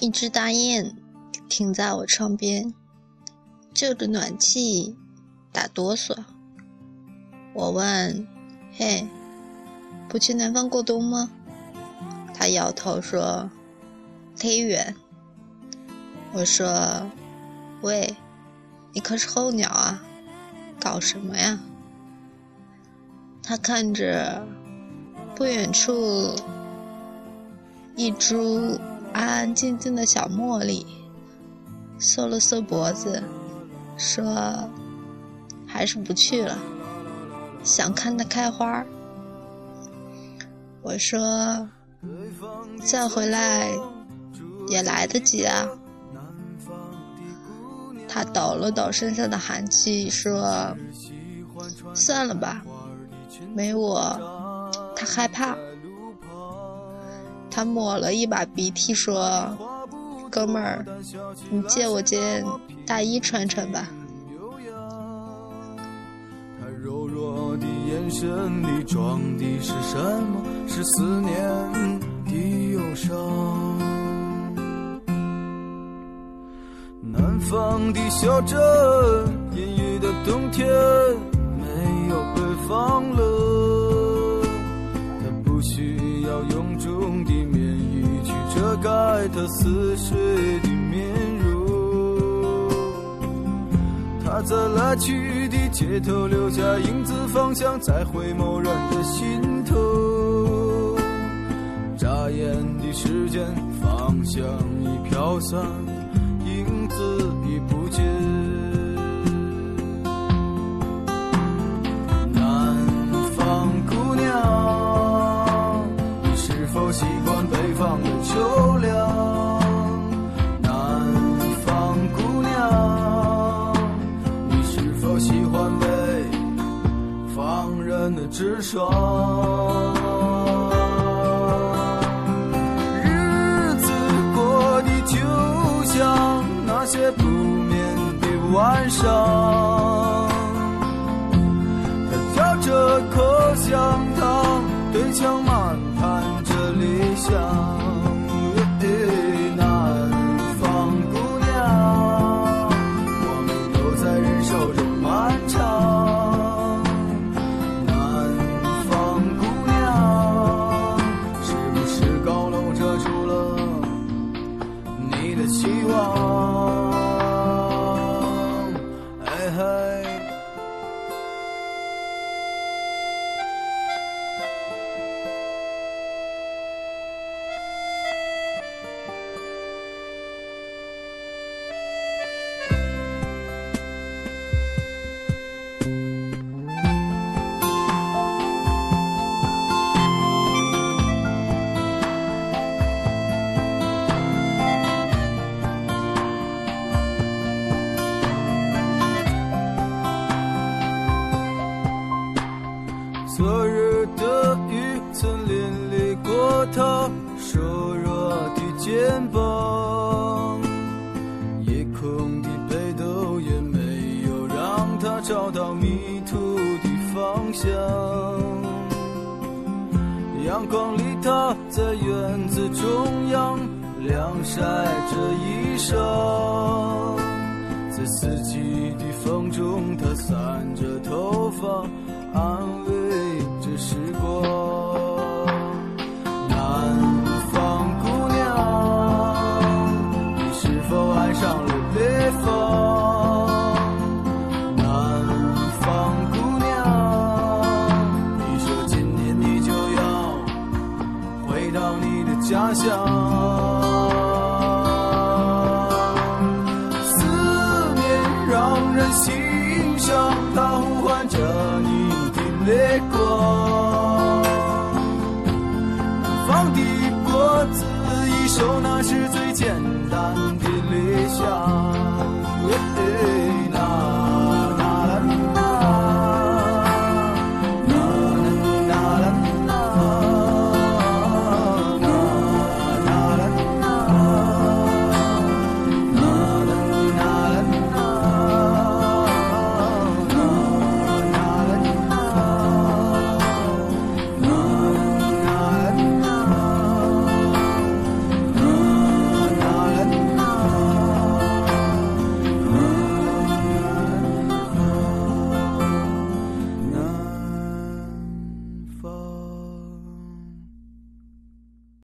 一只大雁停在我窗边，就着暖气打哆嗦。我问：“嘿，不去南方过冬吗？”他摇头说：“忒远。”我说：“喂，你可是候鸟啊，搞什么呀？”他看着不远处一株。安安静静的小茉莉，缩了缩脖子，说：“还是不去了，想看它开花。”我说：“再回来也来得及啊。”他抖了抖身上的寒气，说：“算了吧，没我，他害怕。”他抹了一把鼻涕，说：“哥们儿，你借我件大衣穿穿吧。”他柔弱的眼神里装的是什么？是思念的忧伤。南方的小镇，阴雨的冬天，没有北方冷。盖他似水的面容，他在来去的街头留下影子，方向在回眸人的心头。眨眼的时间，方向已飘散，影子已不见。南方姑娘，你是否习惯北方的秋日子过得就像那些不眠的晚上，他嚼着口香糖，对墙 high. 阳光里他在院子中央晾晒着衣裳，在四季的风中他散着头发，安慰着时光。南方姑娘，你是否爱上了到你的家乡。思念让人心伤它呼唤着你的泪光放的果子一首那是最简单的理想